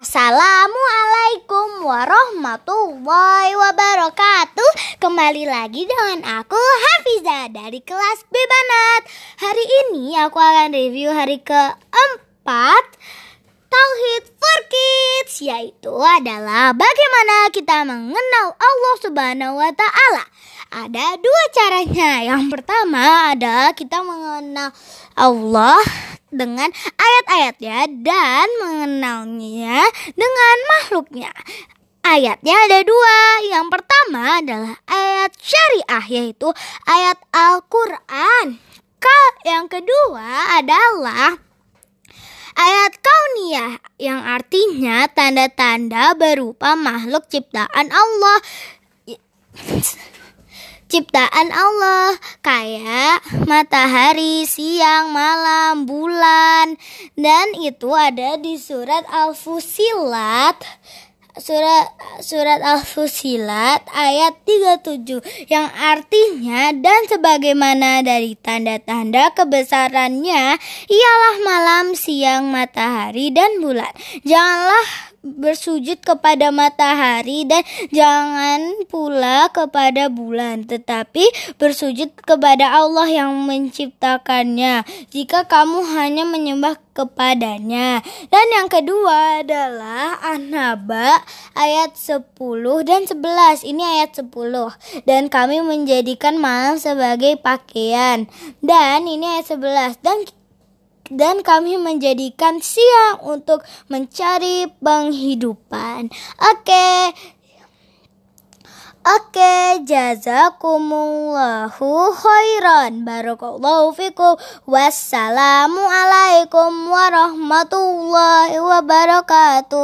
Assalamualaikum warahmatullahi wabarakatuh. Kembali lagi dengan aku Hafiza dari kelas B Banat Hari ini aku akan review hari keempat Tauhid Kids Yaitu adalah bagaimana kita mengenal Allah subhanahu wa ta'ala Ada dua caranya Yang pertama adalah kita mengenal Allah dengan ayat-ayatnya dan mengenalnya dengan makhluknya. Ayatnya ada dua. Yang pertama adalah ayat syariah yaitu ayat Al-Quran. Yang kedua adalah ayat kauniyah yang artinya tanda-tanda berupa makhluk ciptaan Allah. Ciptaan Allah kayak matahari, siang, malam, bulan. Dan itu ada di surat Al-Fusilat surat surat Al-Fusilat ayat 37 yang artinya dan sebagaimana dari tanda-tanda kebesarannya ialah malam, siang, matahari dan bulan. Janganlah bersujud kepada matahari dan jangan pula kepada bulan tetapi bersujud kepada Allah yang menciptakannya jika kamu hanya menyembah kepadanya dan yang kedua adalah An-Naba ayat 10 dan 11 ini ayat 10 dan kami menjadikan malam sebagai pakaian dan ini ayat 11 dan dan kami menjadikan siang untuk mencari penghidupan. Oke. Oke, jazakumullahu khairan. Barakallahu fikum. Wassalamualaikum warahmatullahi wabarakatuh.